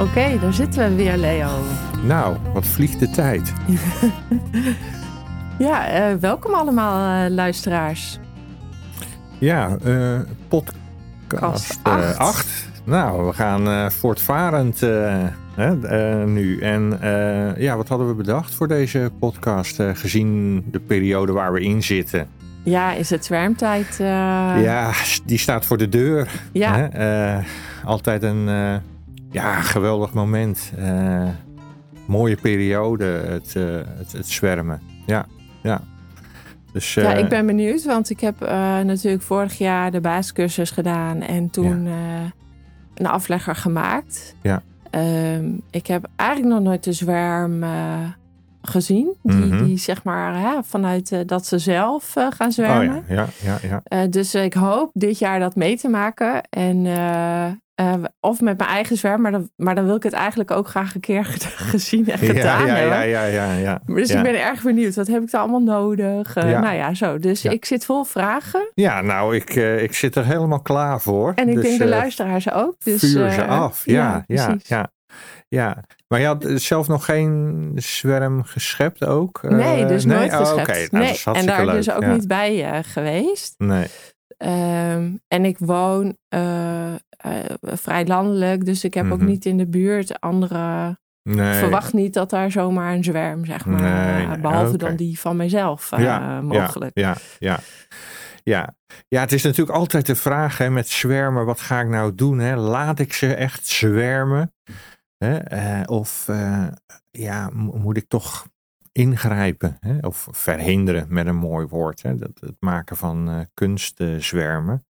Oké, daar zitten we weer, Leo. Nou, wat vliegt de tijd. ja, uh, welkom allemaal, uh, luisteraars. Ja, uh, podcast 8. Nou, we gaan voortvarend nu. En ja, wat hadden we bedacht voor deze podcast, gezien de periode waar we in zitten? Ja, is het zwermtijd? Ja, die staat voor de deur. Ja. Hè? altijd een ja, geweldig moment. Uh, mooie periode, het, uh, het, het, zwermen. Ja, ja. Dus, uh, ja, ik ben benieuwd, want ik heb natuurlijk vorig jaar de basiscursus gedaan en toen ja. een aflegger gemaakt. Ja. Um, ik heb eigenlijk nog nooit de zwerm gezien. Die, mm -hmm. die zeg maar hè, vanuit dat ze zelf gaan zwermen. Oh, ja. Ja, ja, ja. dus ik hoop dit jaar dat mee te maken. En of met mijn eigen zwerm, maar dan, maar dan wil ik het eigenlijk ook graag een keer gezien en gedaan ja, ja, ja, ja, ja, Dus ik ben erg benieuwd. Wat heb ik er allemaal nodig? Nou ja, zo. Dus ik zit vol vragen. Ja, nou, ik, ik zit er helemaal klaar voor. En ik dus, denk de luisteraars ook. Dus, vuur ze af. Ja, ja, ja, ja. Maar je had zelf nog geen zwerm geschept ook? Nee, dus nee? nooit oh, geschept. Okay. Nou, nee. En daar leuk. dus ook niet bij geweest. Nee. Um, en ik woon uh, uh, vrij landelijk, dus ik heb mm -hmm. ook niet in de buurt andere. Nee. verwacht niet dat daar zomaar een zwerm, zeg maar. Nee, nee. Behalve okay. dan die van mijzelf, uh, ja, mogelijk. Ja, ja, ja. Ja, het is natuurlijk altijd de vraag hè, met zwermen: wat ga ik nou doen? Hè? Laat ik ze echt zwermen? Hè? of ja, moet ik toch ingrijpen hè, of verhinderen met een mooi woord. Hè, dat, het maken van uh, kunstzwermen.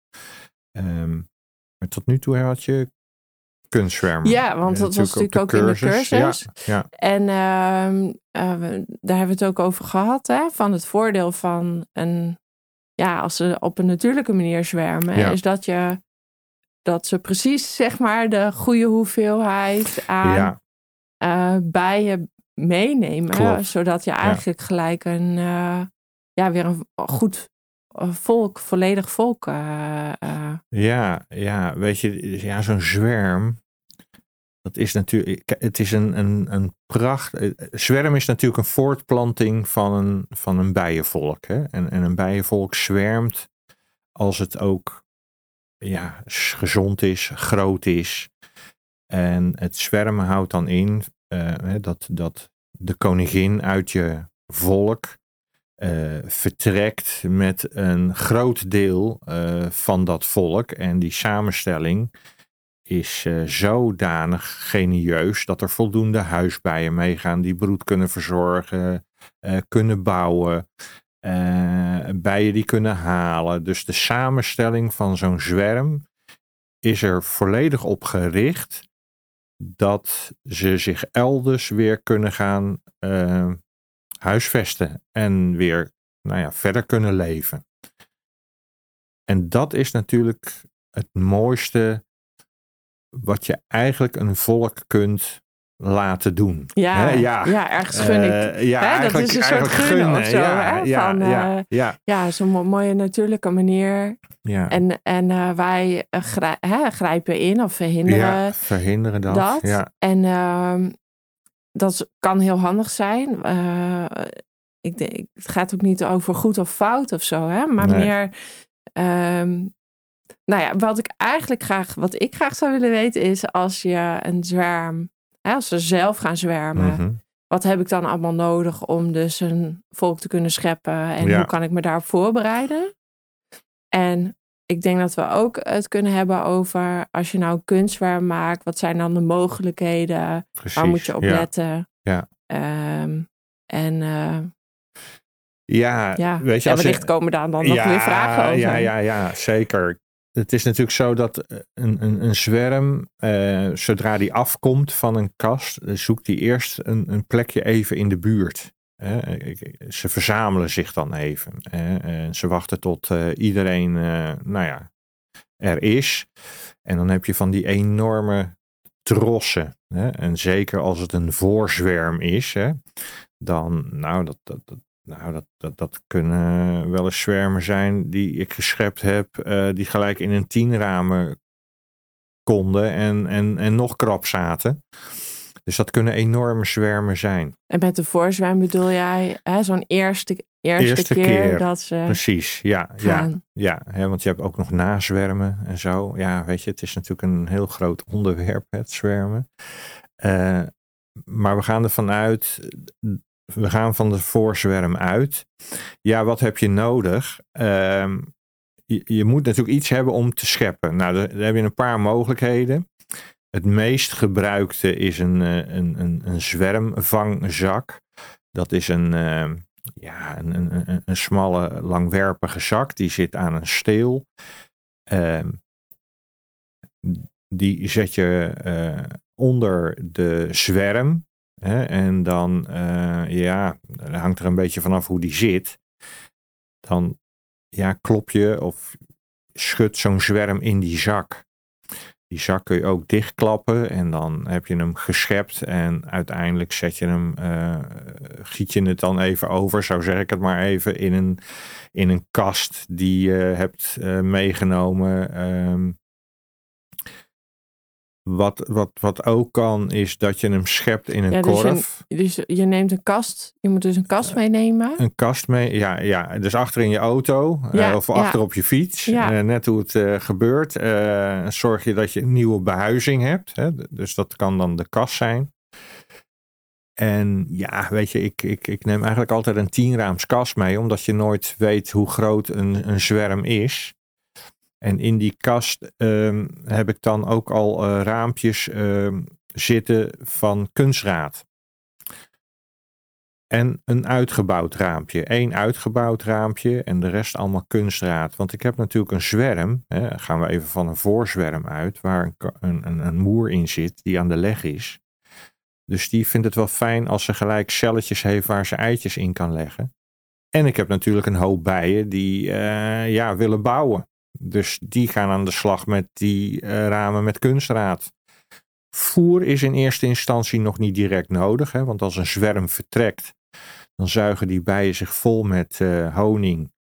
Um, maar tot nu toe had je kunstzwermen. Ja, want dat was natuurlijk ook in de cursus. Ja, ja. En uh, daar hebben we het ook over gehad. Hè, van het voordeel van een, ja, als ze op een natuurlijke manier zwermen, ja. is dat je dat ze precies zeg maar de goede hoeveelheid aan uh, bijen meenemen. Zodat je eigenlijk gelijk een, uh, ja, weer een goed volk, volledig volk. Uh. Ja, ja, weet je, ja, zo'n zwerm. Dat is natuurlijk, het is een, een, een pracht. Zwerm is natuurlijk een voortplanting van een, van een bijenvolk. Hè? En, en een bijenvolk zwermt als het ook ja, gezond is, groot is. En het zwermen houdt dan in uh, dat, dat de koningin uit je volk uh, vertrekt met een groot deel uh, van dat volk. En die samenstelling is zodanig genieus dat er voldoende huisbijen meegaan die broed kunnen verzorgen, kunnen bouwen. Bijen die kunnen halen. Dus de samenstelling van zo'n zwerm is er volledig op gericht dat ze zich elders weer kunnen gaan uh, huisvesten en weer nou ja, verder kunnen leven. En dat is natuurlijk het mooiste wat je eigenlijk een volk kunt laten doen. Ja, ja. ja ergens gun ik. Uh, ja, dat is een soort gunnen, of zo. Ja, hè? Van, ja, uh, ja. ja zo'n mooie natuurlijke manier. Ja. En, en uh, wij grij hè, grijpen in of verhinderen, ja, verhinderen dat. dat. Ja. En ehm, dat kan heel handig zijn. ik denk, het gaat ook niet over goed of fout of zo, hè? maar nee. meer... Um, nou ja, wat ik eigenlijk graag, wat ik graag zou willen weten is als je een zwerm als ze zelf gaan zwermen, mhm. wat heb ik dan allemaal nodig om dus een volk te kunnen scheppen? En hoe kan ik me daarop voorbereiden? En ik denk dat we ook het kunnen hebben over als je nou kunstzwerm maakt, wat zijn dan de mogelijkheden? Precies, waar moet je op ja. letten? Ja. Um, en uh, ja, ja, weet je, wellicht komen daar dan nog ja, weer vragen over. Ja, ja, ja, zeker het is natuurlijk zo dat een, een, een zwerm, eh, zodra die afkomt van een kast, eh, zoekt die eerst een, een plekje even in de buurt. ze verzamelen zich dan even. en ze wachten tot uh, iedereen, nou ja, er is. En dan heb je van die enorme trossen. En zeker als het een voorzwerm is, dan, nou, dat, dat, dat nou, dat, dat, dat kunnen wel eens zwermen zijn die ik geschept heb, uh, die gelijk in een tien ramen konden en, en, en nog krap zaten. Dus dat kunnen enorme zwermen zijn. En met de voorzwem bedoel jij zo'n eerste, eerste, Eerste keer, keer, dat ze Precies, ja. ja, gaan. ja hè, want je hebt ook nog nazwermen en zo. Ja, weet je, het is natuurlijk een heel groot onderwerp, het zwermen. Eh, maar we gaan ervan uit, we gaan van de voorzwerm uit. Ja, wat heb je nodig? Ehm, je, je moet natuurlijk iets hebben om te scheppen. Nou, daar, heb je een paar mogelijkheden. Het meest gebruikte is een, eh, een, een, een zwermvangzak. Dat is een, eh, ja, een, een, een, een smalle, langwerpige zak. Die zit aan een steel. Ehm, die zet je eh, onder de zwerm. En dan, eh, ja, hangt er een beetje vanaf hoe die zit. Dan ja, klop je of schudt zo'n zwerm in die zak. Die zak kun je ook dichtklappen en dan heb je hem geschept en uiteindelijk zet je hem, eh, giet je het dan even over, zo zeg ik het maar even, in een, in een kast die je hebt eh, meegenomen. Ehm, wat, wat, wat ook kan, is dat je hem schept in een Ja, dus korf. je, dus je neemt een kast. Je moet dus een kast meenemen. Een kast mee, ja, ja. Dus achter in je auto eh, of ja. achter op je fiets. Eh, net hoe het eh, gebeurt. zorg je dat je een nieuwe behuizing hebt. Hè? Dus dat kan dan de kast zijn. En ja, weet je, ik, ik, ik neem eigenlijk altijd een tienraams kast mee. Omdat je nooit weet hoe groot een, een zwerm is. En in die kast ehm, heb ik dan ook al eh, raampjes ehm, zitten van kunstraad. En een uitgebouwd raampje. Eén uitgebouwd raampje en de rest allemaal kunstraad. Want ik heb natuurlijk een zwerm. Hè, gaan we even van een voorzwerm uit. Waar een, een, een moer in zit die aan de leg is. Dus die vindt het wel fijn als ze gelijk celletjes heeft waar ze eitjes in kan leggen. En ik heb natuurlijk een hoop bijen die eh, ja, willen bouwen. Dus die gaan aan de slag met die eh, ramen met kunstraad. Voer is in eerste instantie nog niet direct nodig. Hè, want als een zwerm vertrekt, dan zuigen die bijen zich vol met eh, honing.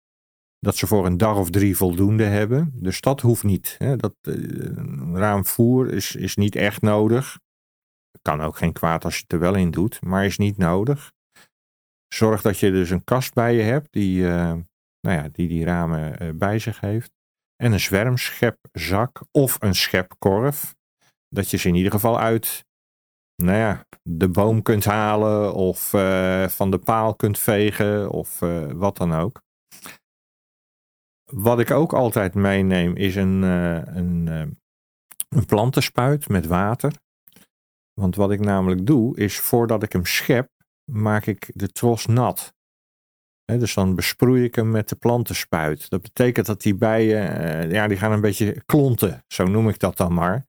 Dat ze voor een dag of drie voldoende hebben. Dus dat hoeft niet. Hè. Dat, eh, een raam voer is, is niet echt nodig. Kan ook geen kwaad als je het er wel in doet, maar is niet nodig. Zorg dat je dus een kast bij je hebt die nou ja, die, die ramen bij zich heeft. En een zwermschepzak of een schepkorf. Dat je ze in ieder geval uit nou ja, de boom kunt halen of eh, van de paal kunt vegen of eh, wat dan ook. Wat ik ook altijd meeneem is een, eh, een, een plantenspuit met water. Want wat ik namelijk doe is voordat ik hem schep, maak ik de tros nat. Dus dan besproei ik hem met de plantenspuit. Dat betekent dat die bijen, eh, ja, die gaan een beetje klonten. Zo noem ik dat dan maar.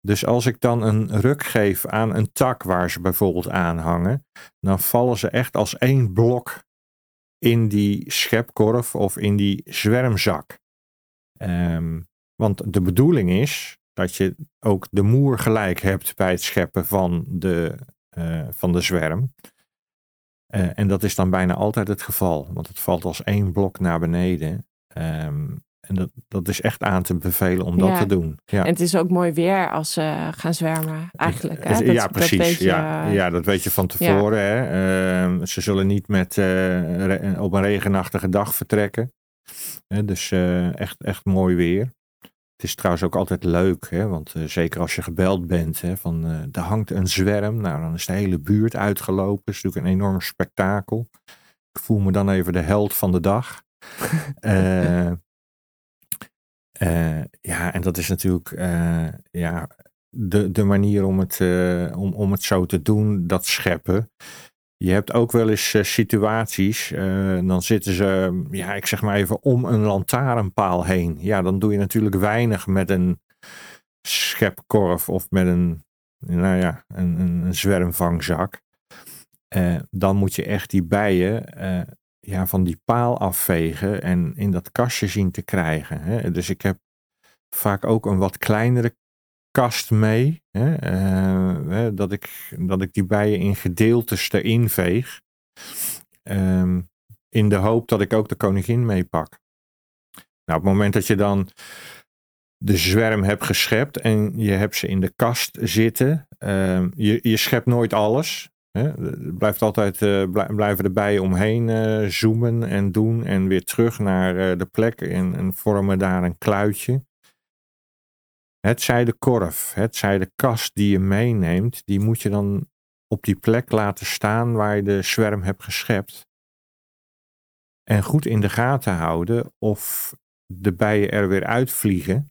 Dus als ik dan een ruk geef aan een tak waar ze bijvoorbeeld aan hangen, dan vallen ze echt als één blok in die schepkorf of in die zwermzak. Ehm, want de bedoeling is dat je ook de moer gelijk hebt bij het scheppen van de, eh, van de zwerm. Eh, en dat is dan bijna altijd het geval, want het valt als één blok naar beneden. Ehm, en dat, dat is echt aan te bevelen om dat te doen. Ja. En het is ook mooi weer als ze gaan zwermen, eigenlijk. Hè? Dat- ja, dat precies. weet je, ja, ja, dat weet je van tevoren. Hè? Ehm, ze zullen niet met, eh, op een regenachtige dag vertrekken. Dus eh, echt, echt mooi weer. Het is trouwens ook altijd leuk, hè? want eh, zeker als je gebeld bent, hè, van eh er hangt een zwerm. Nou, dan is de hele buurt uitgelopen. Het is natuurlijk een enorm spektakel. Ik voel me dan even de held van de dag. Eh, ja, en dat is natuurlijk ja, de, de manier om het, om, om het zo te doen, dat scheppen. Je hebt ook wel eens eh, situaties, eh, dan zitten ze, ja, ik zeg maar even om een lantaarnpaal heen. Ja, dan doe je natuurlijk weinig met een schepkorf of met een, nou ja, een, een, zwermvangzak. Eh, dan moet je echt die bijen ja, van die paal afvegen en in dat kastje zien te krijgen. Hè? Dus ik heb vaak ook een wat kleinere kast mee. Eh, hè, dat, ik, dat ik die bijen in gedeeltes erin veeg. Ehm, in de hoop dat ik ook de koningin meepak. Nou, op het moment dat je dan de zwerm hebt geschept en je hebt ze in de kast zitten. Ehm, je, je schept nooit alles. Hè? Blijft altijd, uh, blijven de bijen omheen uh, zoomen en doen en weer terug naar de plek en, vormen daar een kluitje. Het zij de korf, het zij de kast die je meeneemt, die moet je dan op die plek laten staan waar je de zwerm hebt geschept. En goed in de gaten houden of de bijen er weer uitvliegen.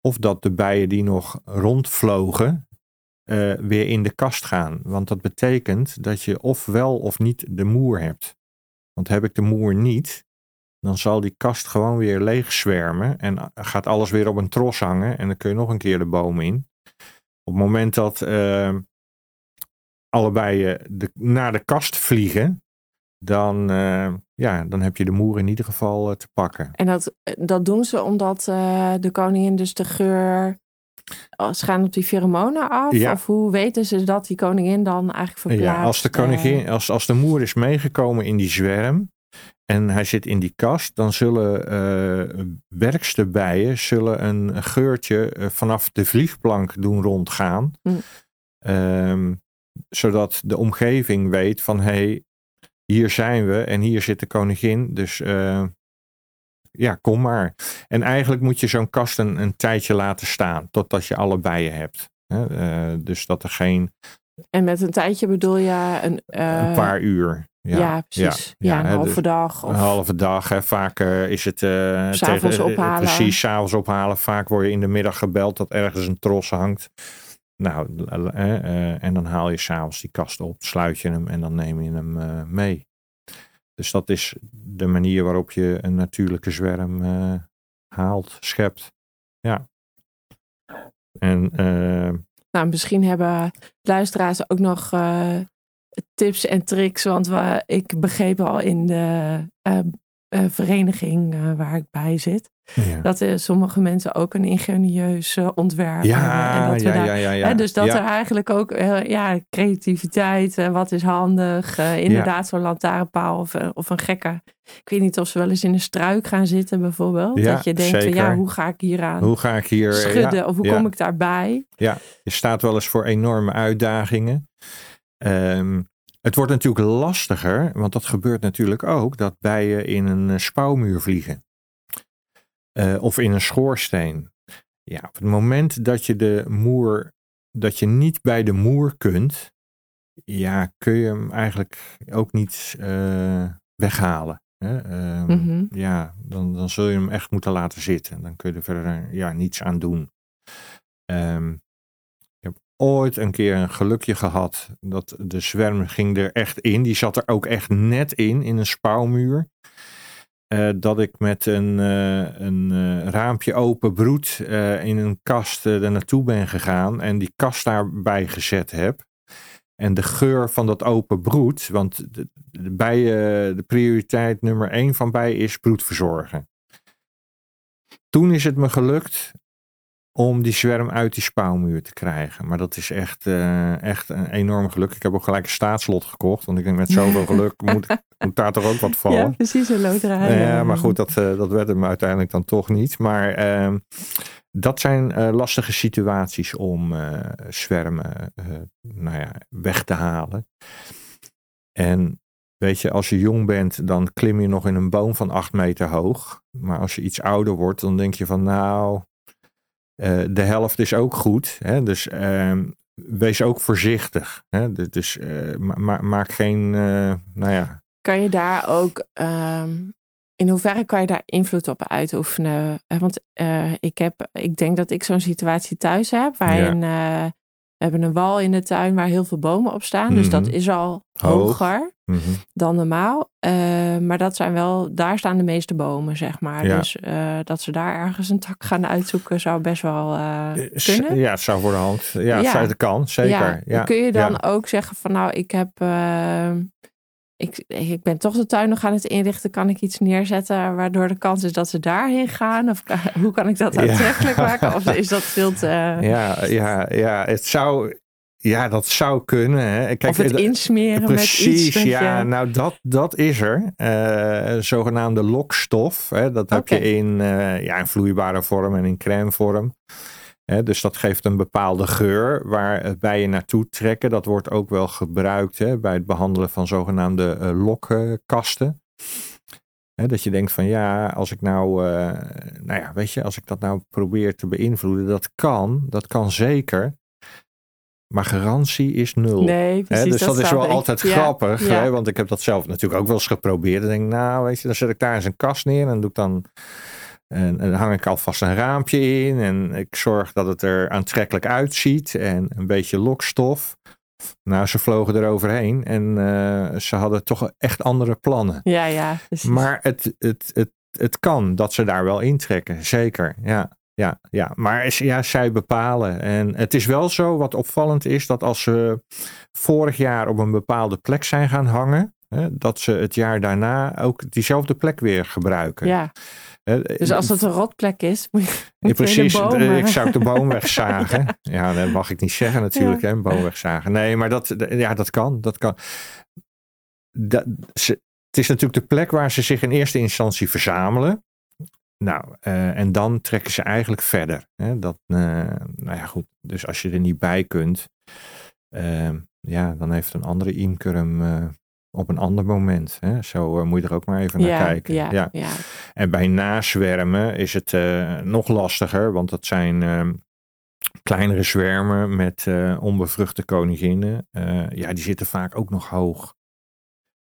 Of dat de bijen die nog rondvlogen uh, weer in de kast gaan. Want dat betekent dat je of wel of niet de moer hebt. Want heb ik de moer niet, dan zal die kast gewoon weer leeg zwermen en gaat alles weer op een tros hangen en dan kun je nog een keer de boom in. Op het moment dat uh, allebei de, naar de kast vliegen, dan, uh, ja, dan heb je de moer in ieder geval uh, te pakken. En dat, dat doen ze omdat uh, de koningin dus de geur. Ze gaan op die pheromonen af? Ja. Of hoe weten ze dat die koningin dan eigenlijk verplaatst? Ja, als de, koningin, als, als de moer is meegekomen in die zwerm en hij zit in die kast, dan zullen uh, werksterbijen zullen een geurtje vanaf de vliegplank doen rondgaan. Hm. Um, zodat de omgeving weet van hé, hey, hier zijn we en hier zit de koningin. Dus uh, ja, kom maar. En eigenlijk moet je zo'n kast een, een, tijdje laten staan, totdat je alle bijen hebt. Dus dat er geen. En met een tijdje bedoel je een, uh, een paar uur. Ja, ja precies. Ja, ja, een halve dus dag. Of... Een halve dag. Hè. Vaak is het. Uh, s'avonds ophalen. Precies, s'avonds ophalen. Vaak word je in de middag gebeld dat ergens een tros hangt. Nou, en dan haal je s'avonds die kast op, sluit je hem en dan neem je hem mee. Dus dat is de manier waarop je een natuurlijke zwerm haalt, schept. Ja. En, nou, misschien hebben luisteraars ook nog tips en tricks. Want we, ik begreep al in de vereniging waar ik bij zit. Ja. Dat er sommige mensen ook een ingenieus ontwerp ja, En dat ja, daar, ja, ja, ja, Dus dat er eigenlijk ook ja, creativiteit, uh, wat is handig. Uh, inderdaad, zo'n lantaarnpaal of, of een gekke. Ik weet niet of ze wel eens in een struik gaan zitten bijvoorbeeld. dat je denkt, van, ja, hoe ga ik hier aan hoe ga ik hier, schudden? of hoe kom ik daarbij? Ja, je staat wel eens voor enorme uitdagingen. Um, het wordt natuurlijk lastiger, want dat gebeurt natuurlijk ook, dat bijen in een spouwmuur vliegen. Uh, of in een schoorsteen. Ja, op het moment dat je de moer, dat je niet bij de moer kunt, ja, kun je hem eigenlijk ook niet uh, weghalen. Hè? Um, mm -hmm. Ja, dan, dan zul je hem echt moeten laten zitten. Dan kun je er verder ja, niets aan doen. Um, ooit een keer een gelukje gehad dat de zwerm ging er echt in. Die zat er ook echt net in, in een spouwmuur. Uh, dat ik met een, uh, een uh, raampje open broed in een kast er naartoe ben gegaan en die kast daarbij gezet heb. En de geur van dat open broed, want de, de, de prioriteit nummer één van bijen is broed verzorgen. Toen is het me gelukt om die zwerm uit die spouwmuur te krijgen. Maar dat is echt, uh, echt een enorm geluk. Ik heb ook gelijk een staatslot gekocht. Want ik denk met zoveel geluk moet, moet daar toch ook wat vallen. Ja, precies, een loterij. Ja, maar goed, dat, uh, dat werd hem uiteindelijk dan toch niet. Maar uh, dat zijn uh, lastige situaties om zwermen nou ja, weg te halen. En weet je, als je jong bent, dan klim je nog in een boom van acht meter hoog. Maar als je iets ouder wordt, dan denk je van nou, uh, de helft is ook goed. Hè? Dus uh, wees ook voorzichtig. Hè? Dus uh, ma maak geen, uh, nou ja. Kan je daar ook, um, in hoeverre kan je daar invloed op uitoefenen? Want ik, heb, ik denk dat ik zo'n situatie thuis heb, waarin ja. We hebben een wal in de tuin waar heel veel bomen op staan. Dus dat mhm. is al hoger mm -hmm. dan normaal. Uh, maar dat zijn wel, daar staan de meeste bomen, zeg maar. Ja. Dus uh, dat ze daar ergens een tak gaan uitzoeken, zou best wel uh, kunnen. Ja, zou voor de hand. Ja, ja. kan, zeker. Ja. Kun je dan ook zeggen van nou, ik heb ik, ik ben toch de tuin nog aan het inrichten. Kan ik iets neerzetten waardoor de kans is dat ze daarheen gaan? Of hoe kan ik dat aantrekkelijk ja. maken? Of is dat veel te... Ja, ja, ja, het zou... Ja, dat zou kunnen. Hè. Kijk, of het insmeren precies, met iets. ja, nou dat, dat is er. Uh, zogenaamde lokstof. Hè. Dat heb je in, uh, ja, in vloeibare vorm en in crème vorm. Dus dat geeft een bepaalde geur waar bijen naartoe trekken. Dat wordt ook wel gebruikt bij het behandelen van zogenaamde uh, lokkasten. dat je denkt van ja, als ik nou, nou ja, weet je, als ik dat nou probeer te beïnvloeden, dat kan, dat kan zeker. Maar garantie is nul. Nee, precies, dus dat, is wel altijd grappig. Want ik heb dat zelf natuurlijk ook wel eens geprobeerd. Dan denk ik, nou, weet je, dan zet ik daar eens een kast neer en doe ik dan. En, en dan hang ik alvast een raampje in. En ik zorg dat het er aantrekkelijk uitziet. En een beetje lokstof. Nou, ze vlogen er overheen. En uh, ze hadden toch echt andere plannen. Ja, ja, precies. Maar het, het, het, het kan dat ze daar wel intrekken. Zeker, ja ja, ja, maar ja, zij bepalen. En het is wel zo, wat opvallend is, dat als ze vorig jaar op een bepaalde plek zijn gaan hangen, hè, dat ze het jaar daarna ook diezelfde plek weer gebruiken. Ja. Dus als het een rotplek is, moet je, moet precies, de boom, ik zou de boom wegzagen. ja, dat mag ik niet zeggen natuurlijk, hè, een boom wegzagen. Nee, maar dat, ja, dat kan. Dat kan. Dat, ze, het is natuurlijk de plek waar ze zich in eerste instantie verzamelen. Nou, uh, en dan trekken ze eigenlijk verder. Hè? Dat, uh, nou ja, goed. Dus als je er niet bij kunt, uh, ja, dan heeft een andere imker hem op een ander moment. Hè? Zo moet je er ook maar even naar kijken. Ja, ja. ja. En bij nazwermen is het nog lastiger, want dat zijn ehm, kleinere zwermen met onbevruchte koninginnen. ja, die zitten vaak ook nog hoog.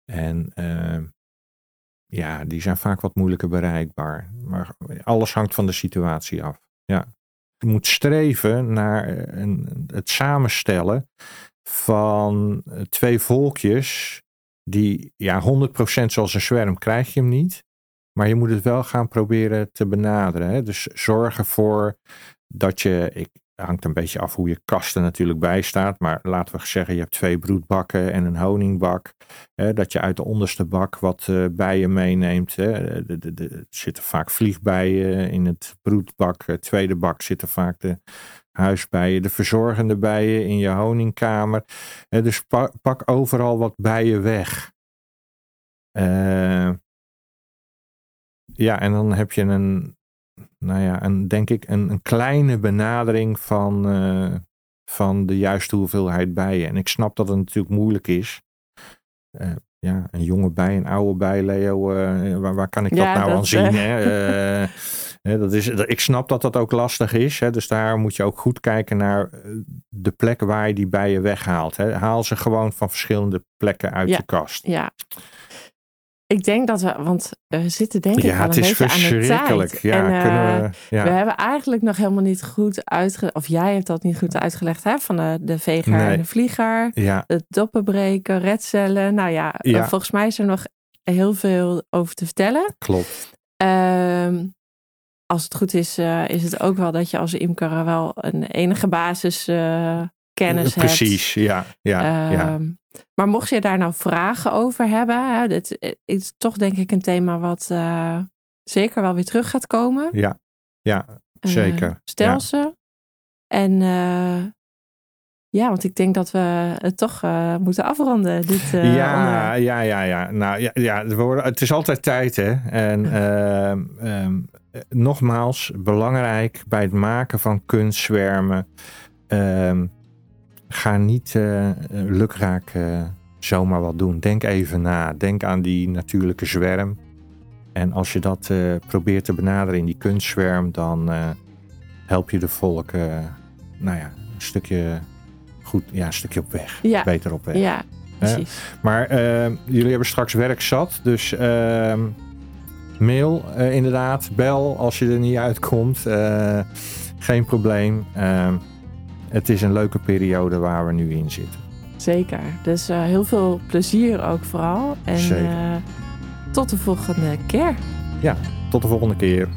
En ehm, ja, die zijn vaak wat moeilijker bereikbaar. Maar alles hangt van de situatie af. Ja. Je moet streven naar een, het samenstellen van twee volkjes die, ja, 100% zoals een zwerm krijg je hem niet. Maar je moet het wel gaan proberen te benaderen. Hè? Dus zorg ervoor dat je, ik, hangt een beetje af hoe je kasten natuurlijk bij staat. Maar laten we zeggen, je hebt twee broedbakken en een honingbak. Hè, dat je uit de onderste bak wat uh, bijen meeneemt. Hè. Er zitten vaak vliegbijen in het broedbak. De tweede bak zitten vaak de huisbijen. De verzorgende bijen in je honingkamer. Dus pak, overal wat bijen weg. Uh, ja, en dan heb je een, nou ja, een, denk ik een, een kleine benadering van, uh, van de juiste hoeveelheid bijen. En ik snap dat het natuurlijk moeilijk is. Uh, ja, een jonge bij, een oude bij, Leo, waar, waar, kan ik ja, dat nou dat, aan zien? Hè? dat is, ik snap dat dat ook lastig is. Dus daar moet je ook goed kijken naar de plekken waar je die bijen weghaalt. Haal ze gewoon van verschillende plekken uit ja, de kast. Ja, ik denk dat we, want we zitten denk ik ja, al een beetje aan de tijd. Ja, en, uh, we, ja. we hebben eigenlijk nog helemaal niet goed uitgelegd, of jij hebt dat niet goed uitgelegd, hè, van de, de veger nee. en de vlieger, ja. het doppenbreken, redcellen. Nou ja, ja, volgens mij is er nog heel veel over te vertellen. Klopt. Uh, als het goed is, uh, is het ook wel dat je als imker wel een enige basis uh, kennis Precies, hebt. Precies, ja. ja, ja. Ehm, maar mocht je daar nou vragen over hebben, hè, dit is toch denk ik een thema wat uh, zeker wel weer terug gaat komen. Ja, ja zeker. Uh, stel ja. ze. En uh, ja, want ik denk dat we het toch moeten afronden. Dit, ja, ja, ja, ja. Nou ja, ja we worden, het is altijd tijd hè. En ehm, um, nogmaals, belangrijk bij het maken van kunstzwermen. Um, ga niet uh, lukraak uh, zomaar wat doen. Denk even na. Denk aan die natuurlijke zwerm. En als je dat probeert te benaderen in die kunstzwerm, dan help je de volk, nou ja, een stukje goed, ja, een stukje op weg. Ja. Beter op weg. Ja, precies. maar jullie hebben straks werk zat, dus mail inderdaad, bel als je er niet uitkomt. geen probleem. Ehm, het is een leuke periode waar we nu in zitten. Zeker. Dus uh, heel veel plezier ook vooral. En tot de volgende keer. Ja, tot de volgende keer.